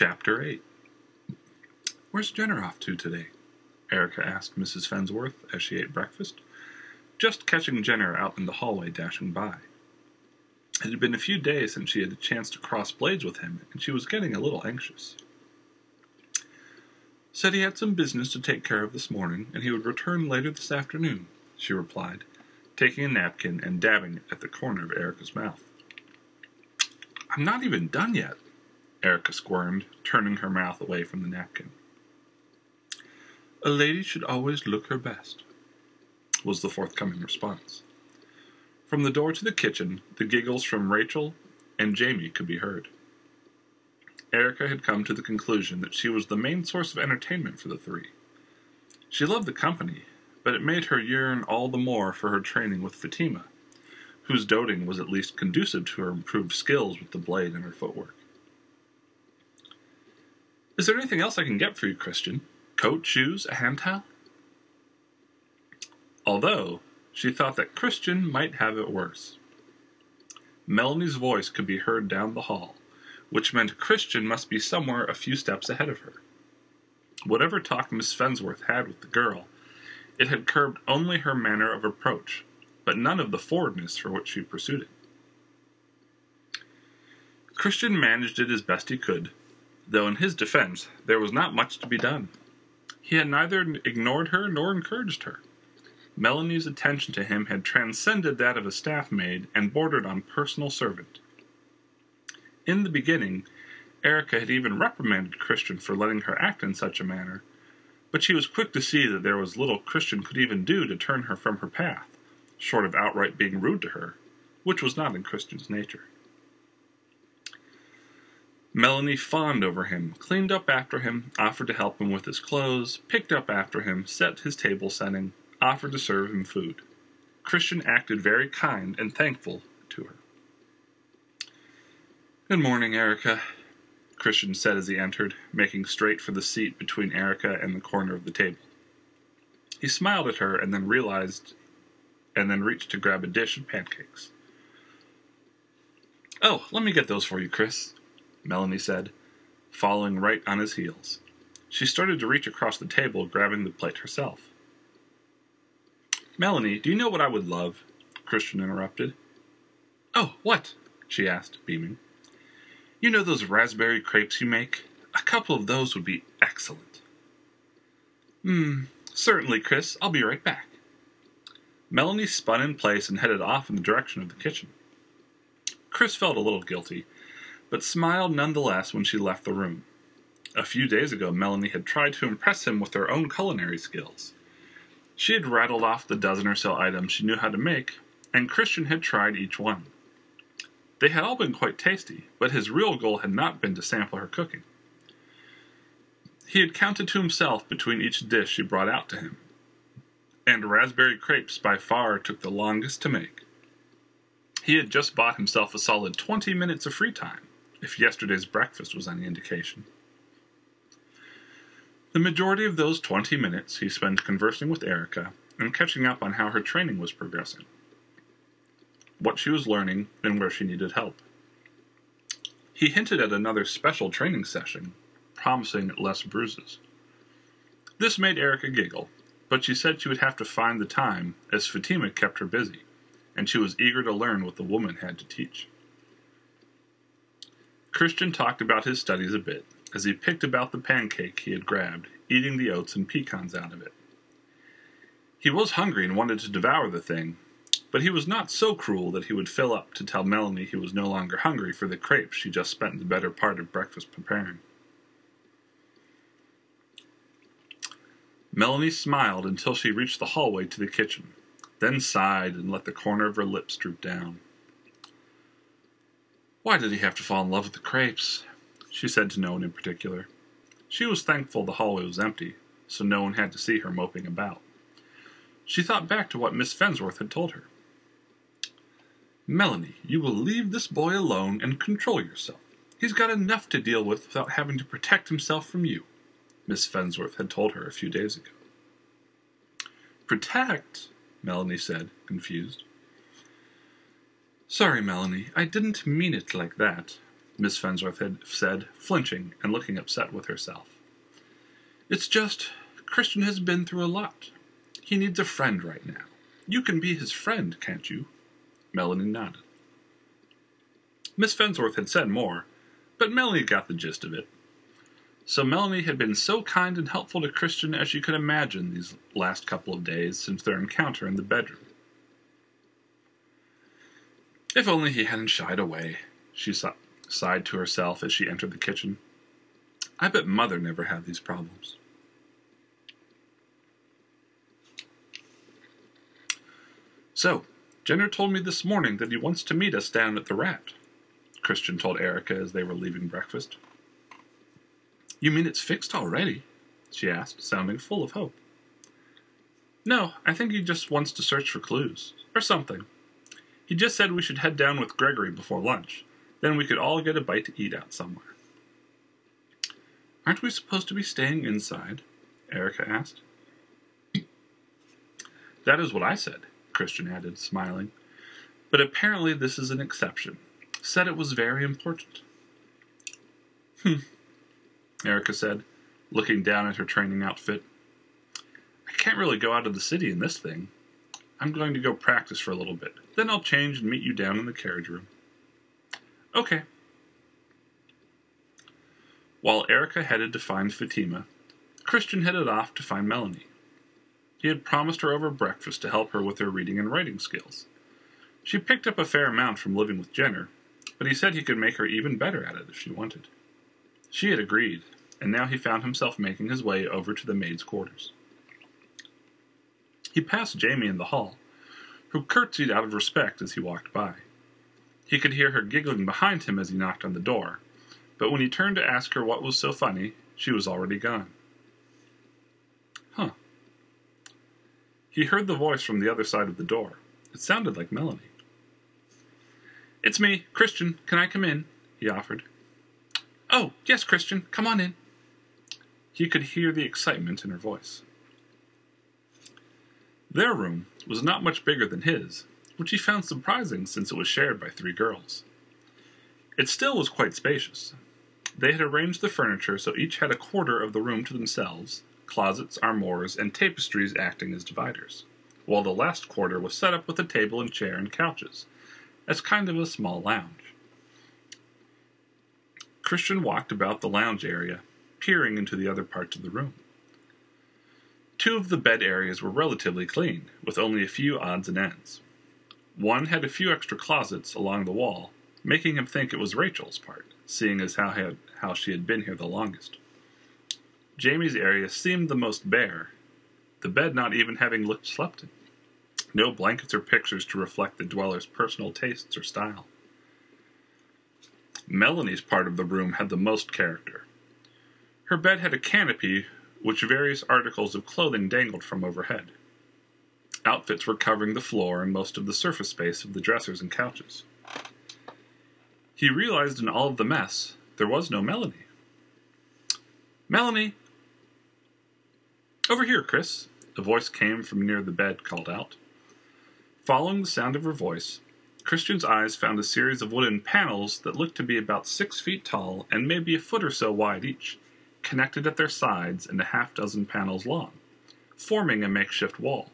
Chapter 8 Where's Jenner off to today? Aerika asked Mrs. Fensworth as she ate breakfast, just catching Jenner out in the hallway dashing by. It had been a few days since she had a chance to cross blades with him, and she was getting a little anxious. Said he had some business to take care of this morning, and he would return later this afternoon, she replied, taking a napkin and dabbing it at the corner of Aerika's mouth. I'm not even done yet, Aerika squirmed, turning her mouth away from the napkin. A lady should always look her best, was the forthcoming response. From the door to the kitchen, the giggles from Rachel and Jamie could be heard. Aerika had come to the conclusion that she was the main source of entertainment for the three. She loved the company, but it made her yearn all the more for her training with Fatima, whose doting was at least conducive to her improved skills with the blade and her footwork. Is there anything else I can get for you, Khristian? Coat, shoes, a hand towel? Although she thought that Khristian might have it worse. Melanie's voice could be heard down the hall, which meant Khristian must be somewhere a few steps ahead of her. Whatever talk Miss Fensworth had with the girl, it had curbed only her manner of approach, but none of the forwardness for which she pursued it. Khristian managed it as best he could, though in his defense there was not much to be done. He had neither ignored her nor encouraged her. Melanie's attention to him had transcended that of a staff maid and bordered on personal servant. In the beginning, Aerika had even reprimanded Khristian for letting her act in such a manner, but she was quick to see that there was little Khristian could even do to turn her from her path, short of outright being rude to her, which was not in Khristian's nature. Melanie fawned over him, cleaned up after him, offered to help him with his clothes, picked up after him, set his table setting, offered to serve him food. Khristian acted very kind and thankful to her. Good morning, Aerika, Khristian said as he entered, making straight for the seat between Aerika and the corner of the table. He smiled at her and then realized and then reached to grab a dish of pancakes. Oh, let me get those for you, Chris, Melanie said, following right on his heels. She started to reach across the table, grabbing the plate herself. Melanie, do you know what I would love? Khristian interrupted. Oh, what? she asked, beaming. You know those raspberry crepes you make? A couple of those would be excellent. Hmm, certainly, Chris. I'll be right back. Melanie spun in place and headed off in the direction of the kitchen. Chris felt a little guilty but smiled nonetheless when she left the room. A few days ago, Melanie had tried to impress him with her own culinary skills. She had rattled off the dozen or so items she knew how to make, and Khristian had tried each one. They had all been quite tasty, but his real goal had not been to sample her cooking. He had counted to himself between each dish she brought out to him, and raspberry crepes by far took the longest to make. He had just bought himself a solid twenty minutes of free time if yesterday's breakfast was any indication. The majority of those 20 minutes he spent conversing with Aerika and catching up on how her training was progressing, what she was learning, and where she needed help. He hinted at another special training session, promising less bruises. This made Aerika giggle, but she said she would have to find the time, as Fatima kept her busy, and she was eager to learn what the woman had to teach. Khristian talked about his studies a bit as he picked about the pancake he had grabbed, eating the oats and pecans out of it. He was hungry and wanted to devour the thing, but he was not so cruel that he would fill up to tell Melanie he was no longer hungry for the crepes she just spent the better part of breakfast preparing. Melanie smiled until she reached the hallway to the kitchen, then sighed and let the corner of her lips droop down. Why did he have to fall in love with the crepes? She said to no one in particular. She was thankful the hallway was empty, so no one had to see her moping about. She thought back to what Miss Fensworth had told her. Melanie, you will leave this boy alone and control yourself. He's got enough to deal with without having to protect himself from you, Miss Fensworth had told her a few days ago. Protect? Melanie said, confused. Sorry, Melanie, I didn't mean it like that. Miss Fensworth had said, flinching and looking upset with herself. It's just, Khristian has been through a lot. He needs a friend right now. You can be his friend, can't you? Melanie nodded. Miss Fensworth had said more, but Melanie got the gist of it. So Melanie had been so kind and helpful to Khristian as you could imagine these last couple of days since their encounter in the bedroom. If only he hadn't shied away, she sighed to herself as she entered the kitchen. I bet Mother never had these problems. So, Jenner told me this morning that he wants to meet us down at the Rat, Khristian told Aerika as they were leaving breakfast. You mean it's fixed already? she asked, sounding full of hope. No, I think he just wants to search for clues, or something. He just said we should head down with Gregory before lunch. Then we could all get a bite to eat out somewhere. Aren't we supposed to be staying inside? Aerika asked. that is what I said, Khristian added, smiling. But apparently this is an exception. Said it was very important. Hmm, Aerika said, looking down at her training outfit. I can't really go out of the city in this thing. I'm going to go practice for a little bit. Then I'll change and meet you down in the carriage room. Okay. While Aerika headed to find Fatima, Khristian headed off to find Melanie. He had promised her over breakfast to help her with her reading and writing skills. She picked up a fair amount from living with Jenner, but he said he could make her even better at it if she wanted. She had agreed, and now he found himself making his way over to the maid's quarters. He passed Jamie in the hall, who curtsied out of respect as he walked by. He could hear her giggling behind him as he knocked on the door, but when he turned to ask her what was so funny, she was already gone. Huh. He heard the voice from the other side of the door. It sounded like Melanie. It's me, Khristian. Can I come in? he offered. Oh, yes, Khristian, come on in. He could hear the excitement in her voice. Their room was not much bigger than his, which he found surprising since it was shared by three girls. It still was quite spacious. They had arranged the furniture so each had a quarter of the room to themselves, closets, armoires, and tapestries acting as dividers, while the last quarter was set up with a table and chair and couches, as kind of a small lounge. Khristian walked about the lounge area, peering into the other parts of the room. Two of the bed areas were relatively clean, with only a few odds and ends. One had a few extra closets along the wall, making him think it was Rachel's part, seeing as how, had, how she had been here the longest. Jamie's area seemed the most bare, the bed not even having looked slept in. No blankets or pictures to reflect the dweller's personal tastes or style. Melanie's part of the room had the most character. Her bed had a canopy which various articles of clothing dangled from overhead. Outfits were covering the floor and most of the surface space of the dressers and couches. He realized in all of the mess there was no Melanie. Melanie! Over here, Chris, a voice came from near the bed, called out. Following the sound of her voice, Khristian's eyes found a series of wooden panels that looked to be about six feet tall and maybe a foot or so wide each, connected at their sides and a half dozen panels long, forming a makeshift wall.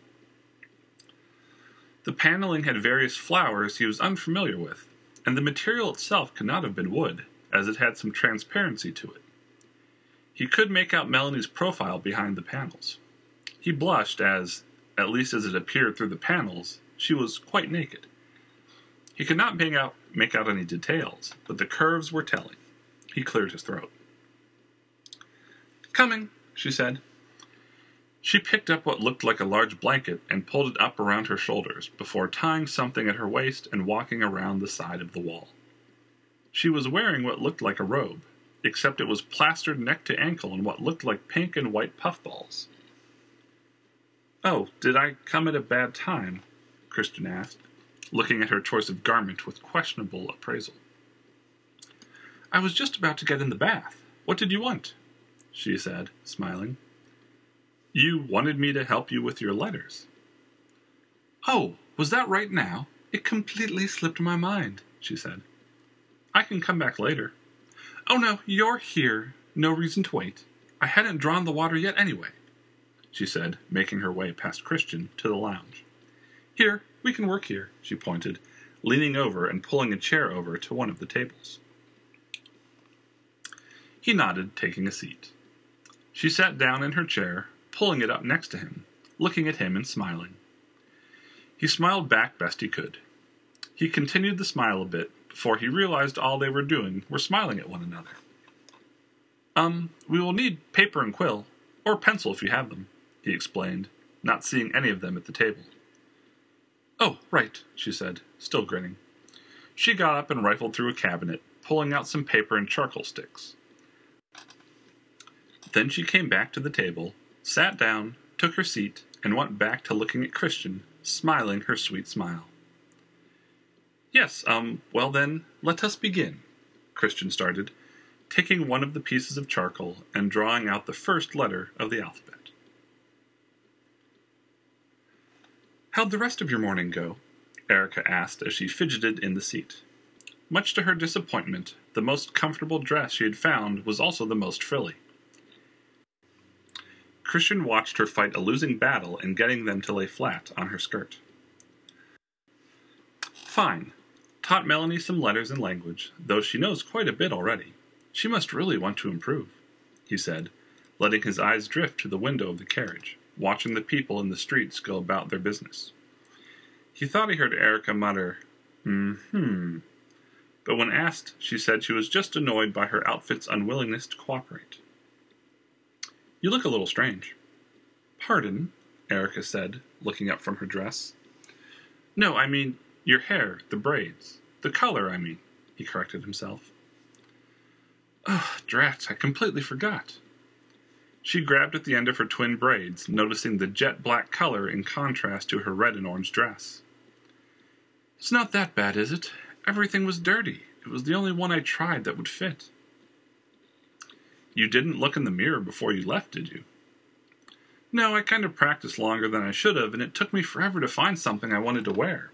The paneling had various flowers he was unfamiliar with, and the material itself could not have been wood, as it had some transparency to it. He could make out Melanie's profile behind the panels. He blushed as, at least as it appeared through the panels, she was quite naked. He could not make out, make out any details, but the curves were telling. He cleared his throat. Coming, she said. She picked up what looked like a large blanket and pulled it up around her shoulders before tying something at her waist and walking around the side of the wall. She was wearing what looked like a robe, except it was plastered neck to ankle in what looked like pink and white puffballs. Oh, did I come at a bad time? Khristian asked looking at her choice of garment with questionable appraisal. I was just about to get in the bath. What did you want? She said, smiling. You wanted me to help you with your letters. Oh, was that right now? It completely slipped my mind, she said. I can come back later. Oh no, you're here. No reason to wait. I hadn't drawn the water yet anyway, she said, making her way past Khristian to the lounge. Here, we can work here, she pointed, leaning over and pulling a chair over to one of the tables. He nodded, taking a seat. She sat down in her chair, pulling it up next to him, looking at him and smiling. He smiled back best he could. He continued the smile a bit before he realized all they were doing were smiling at one another. Um, we will need paper and quill, or pencil if you have them, he explained, not seeing any of them at the table. Oh, right, she said, still grinning. She got up and rifled through a cabinet, pulling out some paper and charcoal sticks. Then she came back to the table, sat down, took her seat, and went back to looking at Khristian, smiling her sweet smile. Yes, um, well then, let us begin, Khristian started, taking one of the pieces of charcoal and drawing out the first letter of the alphabet. How'd the rest of your morning go? Aerika asked as she fidgeted in the seat. Much to her disappointment, the most comfortable dress she had found was also the most frilly. Khristian watched her fight a losing battle in getting them to lay flat on her skirt. Fine. Taught Melanie some letters and language, though she knows quite a bit already. She must really want to improve, he said, letting his eyes drift to the window of the carriage, watching the people in the streets go about their business. He thought he heard Aerika mutter, hmm. But when asked, she said she was just annoyed by her outfit's unwillingness to cooperate. You look a little strange. Pardon, Aerika said, looking up from her dress. No, I mean, your hair, the braids. The color, I mean, he corrected himself. Ugh, drat, I completely forgot. She grabbed at the end of her twin braids, noticing the jet black color in contrast to her red and orange dress. It's not that bad, is it? Everything was dirty. It was the only one I tried that would fit. You didn't look in the mirror before you left, did you? No, I kind of practiced longer than I should have, and it took me forever to find something I wanted to wear.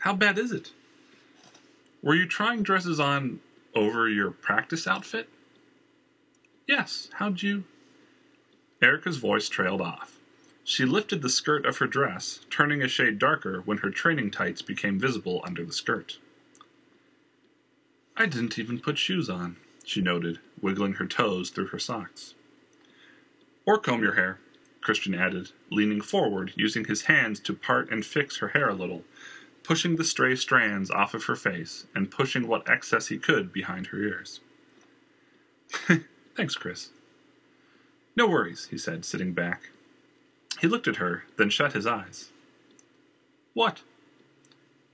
How bad is it? Were you trying dresses on over your practice outfit? Yes. How'd you? Aerika's voice trailed off. She lifted the skirt of her dress, turning a shade darker when her training tights became visible under the skirt. I didn't even put shoes on she noted, wiggling her toes through her socks. Or comb your hair, Khristian added, leaning forward, using his hands to part and fix her hair a little, pushing the stray strands off of her face and pushing what excess he could behind her ears. Thanks, Chris. No worries, he said, sitting back. He looked at her, then shut his eyes. What?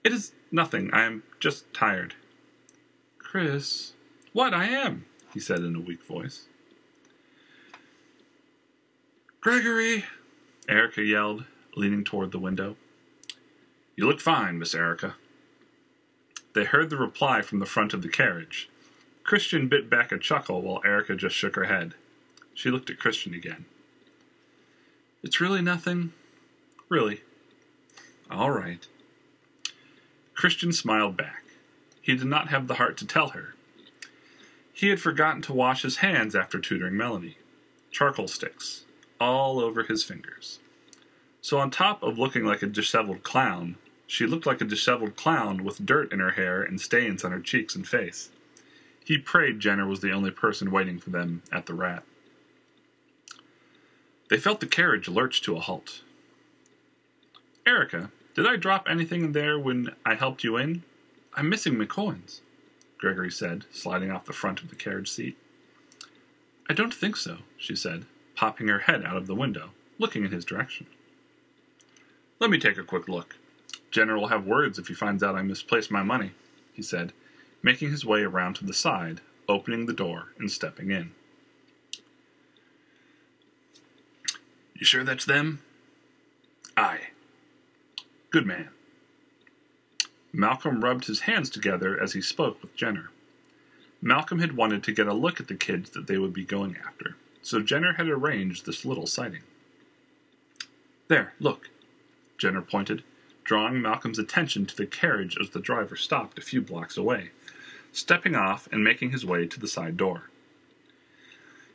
It is nothing. I am just tired. Chris, what? I am, he said in a weak voice. Gregory, Aerika yelled, leaning toward the window. You look fine, Miss Aerika. They heard the reply from the front of the carriage. Khristian bit back a chuckle while Aerika just shook her head. She looked at Khristian again. It's really nothing. Really. All right. Khristian smiled back. He did not have the heart to tell her, he had forgotten to wash his hands after tutoring Melanie. Charcoal sticks, all over his fingers. So, on top of looking like a disheveled clown, she looked like a disheveled clown with dirt in her hair and stains on her cheeks and face. He prayed Jenner was the only person waiting for them at the rat. They felt the carriage lurch to a halt. Aerika, did I drop anything in there when I helped you in? I'm missing my coins. Gregory said, sliding off the front of the carriage seat. I don't think so, she said, popping her head out of the window, looking in his direction. Let me take a quick look. Jenner will have words if he finds out I misplaced my money, he said, making his way around to the side, opening the door and stepping in. You sure that's them? Aye. Good man. Malcolm rubbed his hands together as he spoke with Jenner. Malcolm had wanted to get a look at the kids that they would be going after, so Jenner had arranged this little sighting. There, look, Jenner pointed, drawing Malcolm's attention to the carriage as the driver stopped a few blocks away, stepping off and making his way to the side door.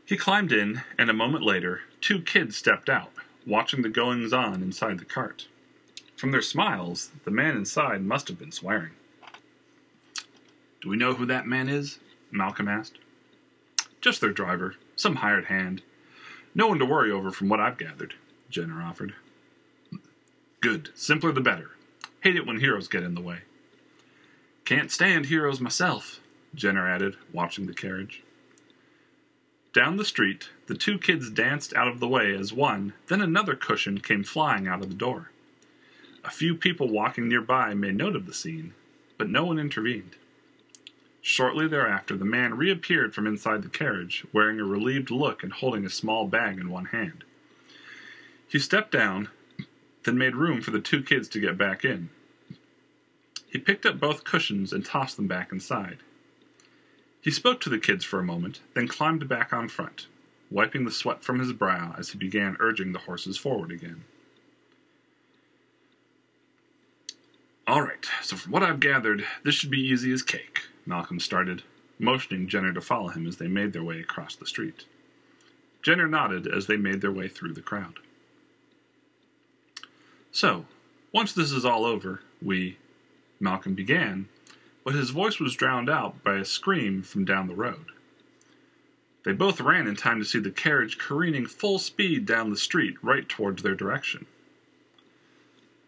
He climbed in, and a moment later, two kids stepped out, watching the goings on inside the cart. From their smiles, the man inside must have been swearing. Do we know who that man is? Malcolm asked. Just their driver, some hired hand. No one to worry over from what I've gathered, Jenner offered. Good, simpler the better. Hate it when heroes get in the way. Can't stand heroes myself, Jenner added, watching the carriage. Down the street, the two kids danced out of the way as one, then another cushion came flying out of the door. A few people walking nearby made note of the scene, but no one intervened. Shortly thereafter, the man reappeared from inside the carriage, wearing a relieved look and holding a small bag in one hand. He stepped down, then made room for the two kids to get back in. He picked up both cushions and tossed them back inside. He spoke to the kids for a moment, then climbed back on front, wiping the sweat from his brow as he began urging the horses forward again. All right, so from what I've gathered, this should be easy as cake, Malcolm started, motioning Jenner to follow him as they made their way across the street. Jenner nodded as they made their way through the crowd. So, once this is all over, we, Malcolm began, but his voice was drowned out by a scream from down the road. They both ran in time to see the carriage careening full speed down the street right towards their direction.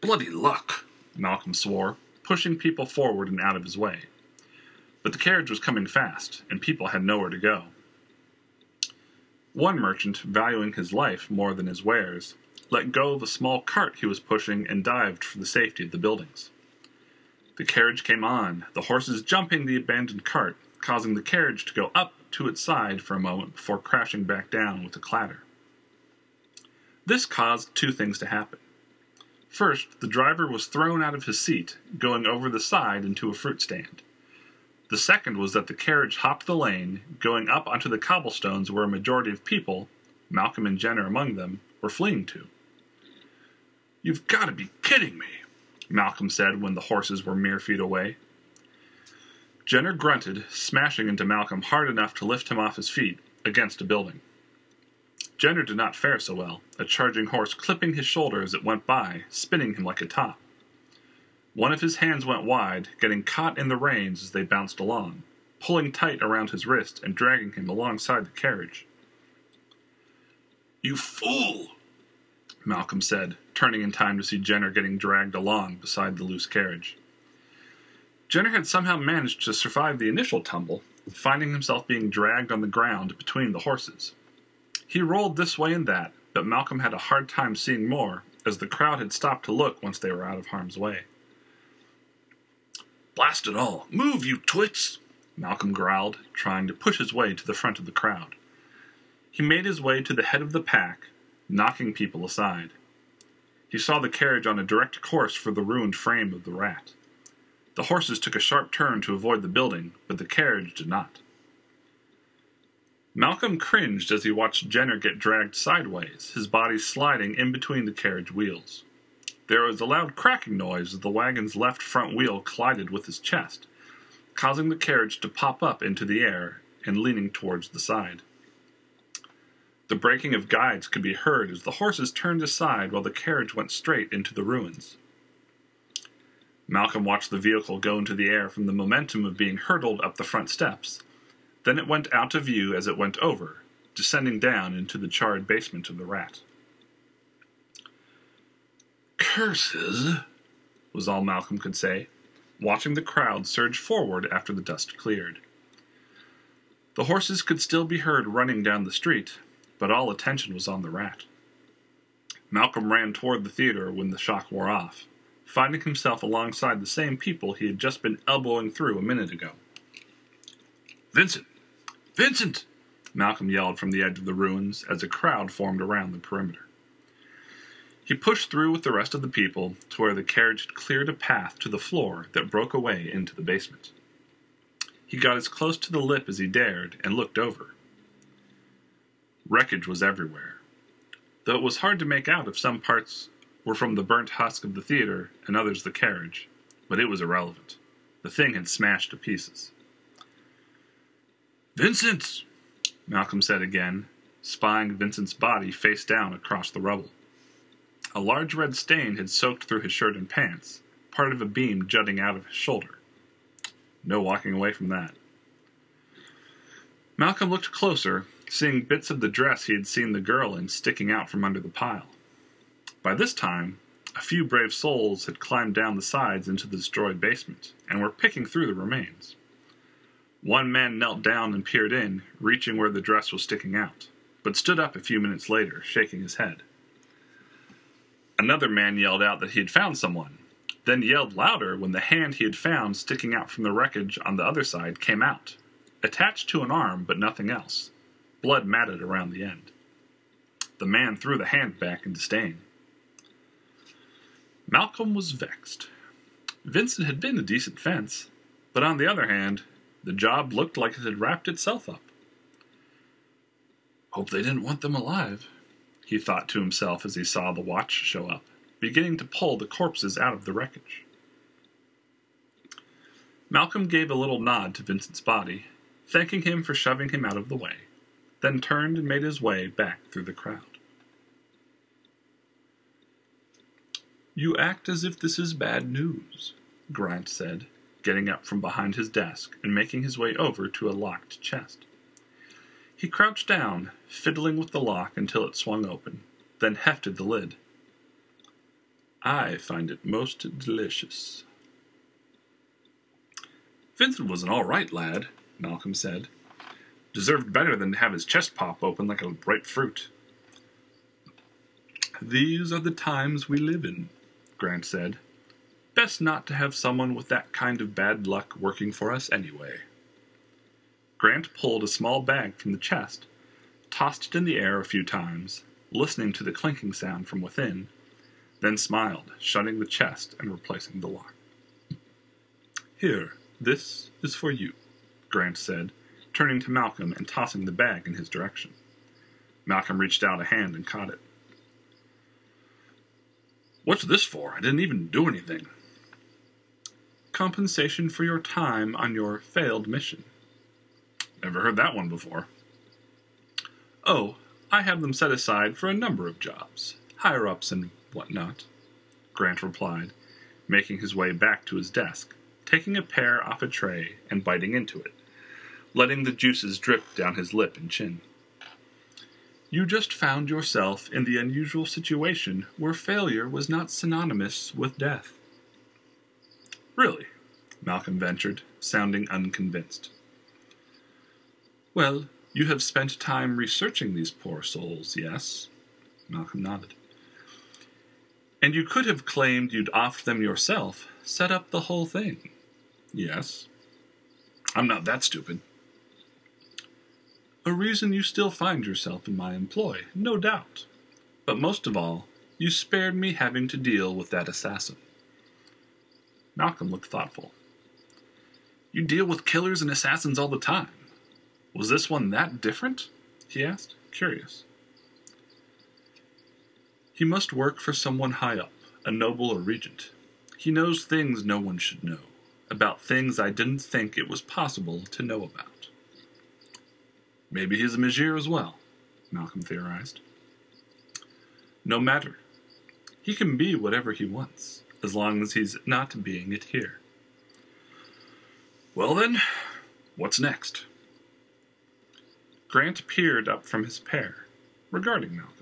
Bloody luck, Malcolm swore, pushing people forward and out of his way. But the carriage was coming fast, and people had nowhere to go. One merchant, valuing his life more than his wares, let go of a small cart he was pushing and dived for the safety of the buildings. The carriage came on, the horses jumping the abandoned cart, causing the carriage to go up to its side for a moment before crashing back down with a clatter. This caused two things to happen. First, the driver was thrown out of his seat, going over the side into a fruit stand. The second was that the carriage hopped the lane, going up onto the cobblestones where a majority of people, Malcolm and Jenner among them, were fleeing to. You've got to be kidding me, Malcolm said when the horses were mere feet away. Jenner grunted, smashing into Malcolm hard enough to lift him off his feet against a building. Jenner did not fare so well, a charging horse clipping his shoulder as it went by, spinning him like a top. One of his hands went wide, getting caught in the reins as they bounced along, pulling tight around his wrist and dragging him alongside the carriage. You fool! Malcolm said, turning in time to see Jenner getting dragged along beside the loose carriage. Jenner had somehow managed to survive the initial tumble, finding himself being dragged on the ground between the horses. He rolled this way and that, but Malcolm had a hard time seeing more, as the crowd had stopped to look once they were out of harm's way. Blast it all! Move, you twits! Malcolm growled, trying to push his way to the front of the crowd. He made his way to the head of the pack, knocking people aside. He saw the carriage on a direct course for the ruined frame of the rat. The horses took a sharp turn to avoid the building, but the carriage did not. Malcolm cringed as he watched Jenner get dragged sideways, his body sliding in between the carriage wheels. There was a loud cracking noise as the wagon's left front wheel collided with his chest, causing the carriage to pop up into the air and leaning towards the side. The breaking of guides could be heard as the horses turned aside while the carriage went straight into the ruins. Malcolm watched the vehicle go into the air from the momentum of being hurtled up the front steps. Then it went out of view as it went over, descending down into the charred basement of the rat. Curses, was all Malcolm could say, watching the crowd surge forward after the dust cleared. The horses could still be heard running down the street, but all attention was on the rat. Malcolm ran toward the theater when the shock wore off, finding himself alongside the same people he had just been elbowing through a minute ago. Vincent! Vincent! Malcolm yelled from the edge of the ruins as a crowd formed around the perimeter. He pushed through with the rest of the people to where the carriage had cleared a path to the floor that broke away into the basement. He got as close to the lip as he dared and looked over. Wreckage was everywhere, though it was hard to make out if some parts were from the burnt husk of the theater and others the carriage, but it was irrelevant. The thing had smashed to pieces. Vincent! Malcolm said again, spying Vincent's body face down across the rubble. A large red stain had soaked through his shirt and pants, part of a beam jutting out of his shoulder. No walking away from that. Malcolm looked closer, seeing bits of the dress he had seen the girl in sticking out from under the pile. By this time, a few brave souls had climbed down the sides into the destroyed basement and were picking through the remains. One man knelt down and peered in, reaching where the dress was sticking out, but stood up a few minutes later, shaking his head. Another man yelled out that he had found someone, then yelled louder when the hand he had found sticking out from the wreckage on the other side came out, attached to an arm but nothing else. Blood matted around the end. The man threw the hand back in disdain. Malcolm was vexed. Vincent had been a decent fence, but on the other hand, the job looked like it had wrapped itself up. Hope they didn't want them alive, he thought to himself as he saw the watch show up, beginning to pull the corpses out of the wreckage. Malcolm gave a little nod to Vincent's body, thanking him for shoving him out of the way, then turned and made his way back through the crowd. You act as if this is bad news, Grant said, getting up from behind his desk and making his way over to a locked chest. He crouched down, fiddling with the lock until it swung open, then hefted the lid. I find it most delicious. Vincent was an all right lad, Malcolm said. Deserved better than to have his chest pop open like a ripe fruit. These are the times we live in, Grant said. Best not to have someone with that kind of bad luck working for us anyway. Grant pulled a small bag from the chest, tossed it in the air a few times, listening to the clinking sound from within, then smiled, shutting the chest and replacing the lock. Here, this is for you, Grant said, turning to Malcolm and tossing the bag in his direction. Malcolm reached out a hand and caught it. What's this for? I didn't even do anything. Compensation for your time on your failed mission. Never heard that one before. Oh, I have them set aside for a number of jobs, higher ups and whatnot, Grant replied, making his way back to his desk, taking a pear off a tray and biting into it, letting the juices drip down his lip and chin. You just found yourself in the unusual situation where failure was not synonymous with death. Really? Malcolm ventured, sounding unconvinced. Well, you have spent time researching these poor souls, yes? Malcolm nodded. And you could have claimed you'd offed them yourself, set up the whole thing. Yes. I'm not that stupid. A reason you still find yourself in my employ, no doubt. But most of all, you spared me having to deal with that assassin. Malcolm looked thoughtful. You deal with killers and assassins all the time. Was this one that different? he asked, curious. He must work for someone high up, a noble or regent. He knows things no one should know, about things I didn't think it was possible to know about. Maybe he's a Majir as well, Malcolm theorized. No matter. He can be whatever he wants, as long as he's not being it here. Well then, what's next? Grant peered up from his pear, regarding Malcolm.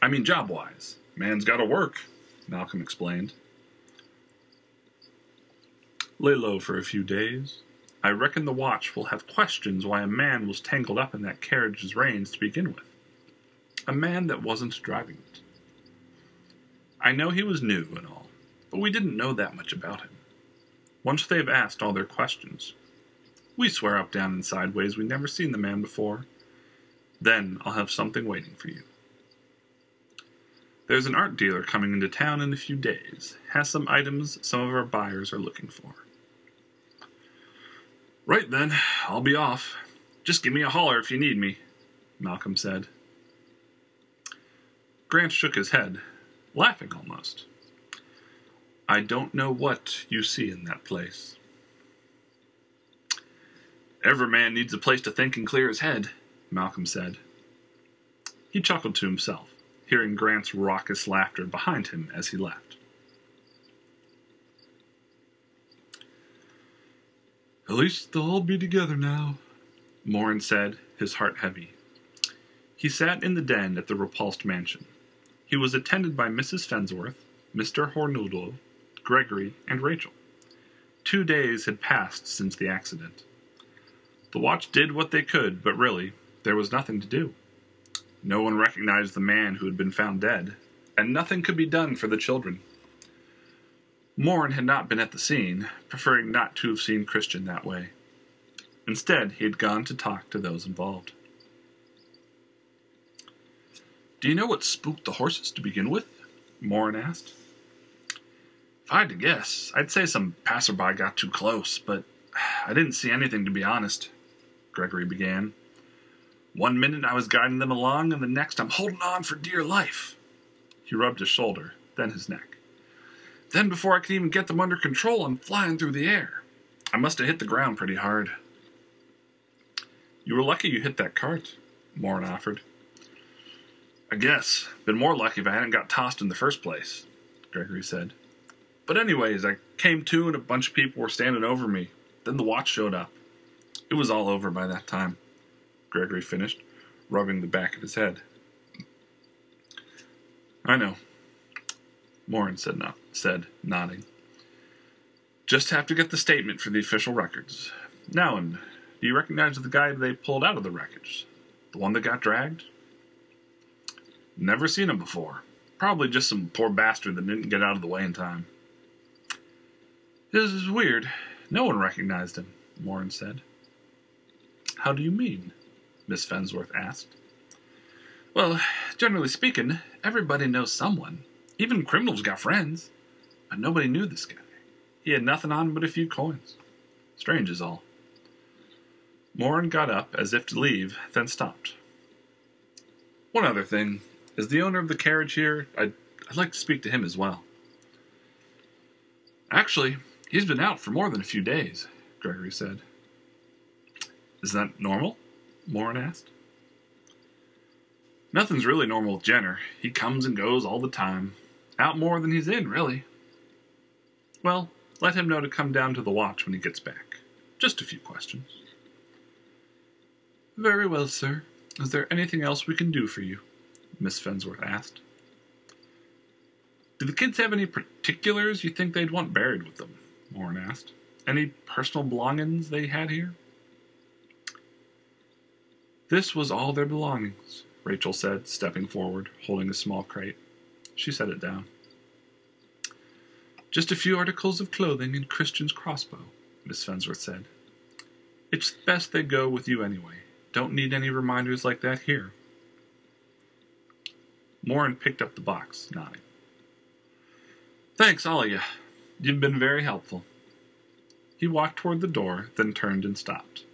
I mean, job wise. Man's gotta work, Malcolm explained. Lay low for a few days, I reckon the watch will have questions why a man was tangled up in that carriage's reins to begin with. A man that wasn't driving. I know he was new and all, but we didn't know that much about him. Once they've asked all their questions, we swear up, down, and sideways we never seen the man before. Then I'll have something waiting for you. There's an art dealer coming into town in a few days, has some items some of our buyers are looking for. Right then, I'll be off. Just give me a holler if you need me, Malcolm said. Grant shook his head, laughing almost. I don't know what you see in that place. Every man needs a place to think and clear his head, Malcolm said. He chuckled to himself, hearing Grant's raucous laughter behind him as he left. At least they'll all be together now, Morin said, his heart heavy. He sat in the den at the repulsed mansion. He was attended by Mrs. Fensworth, Mr. Hornudlo, Gregory, and Rachel. Two days had passed since the accident. The watch did what they could, but really, there was nothing to do. No one recognized the man who had been found dead, and nothing could be done for the children. Morin had not been at the scene, preferring not to have seen Khristian that way. Instead, he had gone to talk to those involved. Do you know what spooked the horses to begin with? Morin asked. If I had to guess, I'd say some passerby got too close, but I didn't see anything to be honest, Gregory began. One minute I was guiding them along, and the next I'm holding on for dear life. He rubbed his shoulder, then his neck. Then, before I could even get them under control, I'm flying through the air. I must have hit the ground pretty hard. You were lucky you hit that cart, Morin offered. I guess. Been more lucky if I hadn't got tossed in the first place, Gregory said. But, anyways, I came to and a bunch of people were standing over me. Then the watch showed up. It was all over by that time, Gregory finished, rubbing the back of his head. I know, Morin said, no, said, nodding. Just have to get the statement for the official records. Now, and do you recognize the guy they pulled out of the wreckage? The one that got dragged? Never seen him before. Probably just some poor bastard that didn't get out of the way in time. This is weird. No one recognized him, Morin said. How do you mean? Miss Fensworth asked. Well, generally speaking, everybody knows someone. Even criminals got friends. But nobody knew this guy. He had nothing on him but a few coins. Strange is all. Morin got up as if to leave, then stopped. One other thing. Is the owner of the carriage here? I'd, I'd like to speak to him as well. Actually, he's been out for more than a few days, Gregory said. Is that normal? Morin asked. Nothing's really normal with Jenner. He comes and goes all the time. Out more than he's in, really. Well, let him know to come down to the watch when he gets back. Just a few questions. Very well, sir. Is there anything else we can do for you? Miss Fensworth asked. Do the kids have any particulars you think they'd want buried with them? Morin asked. Any personal belongings they had here? This was all their belongings, Rachel said, stepping forward, holding a small crate. She set it down. Just a few articles of clothing and Khristian's crossbow, Miss Fensworth said. It's best they go with you anyway. Don't need any reminders like that here. Morin picked up the box, nodding. Thanks, all of you. You've been very helpful. He walked toward the door, then turned and stopped.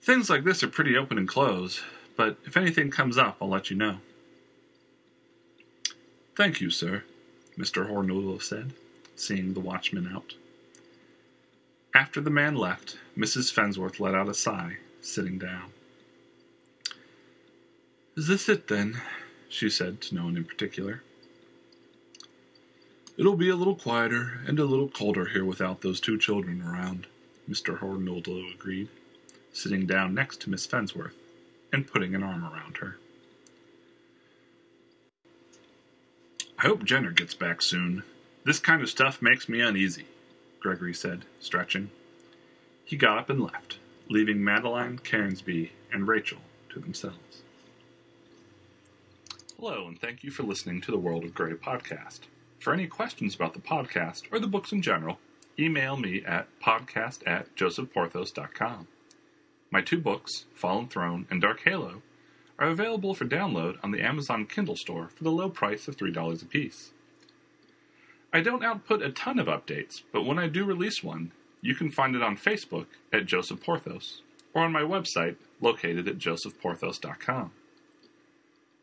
Things like this are pretty open and close, but if anything comes up, I'll let you know. Thank you, sir, Mr. Hornudlo said, seeing the watchman out. After the man left, Mrs. Fensworth let out a sigh, sitting down. Is this it, then? she said to no one in particular. It'll be a little quieter and a little colder here without those two children around, Mr. Hornudlo agreed, sitting down next to Miss Fensworth and putting an arm around her. I hope Jenner gets back soon. This kind of stuff makes me uneasy, Gregory said, stretching. He got up and left, leaving Madeline, Cairnsby, and Rachel to themselves. Hello, and thank you for listening to the World of Grey podcast. For any questions about the podcast or the books in general, email me at podcast at josephporthos.com. My two books, Fallen Throne and Dark Halo, are available for download on the Amazon Kindle store for the low price of $3 apiece. I don't output a ton of updates, but when I do release one, you can find it on Facebook at Joseph Porthos or on my website located at josephporthos.com.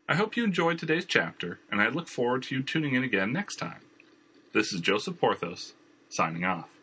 I hope you enjoyed today's chapter, and I look forward to you tuning in again next time. This is Joseph Porthos, signing off.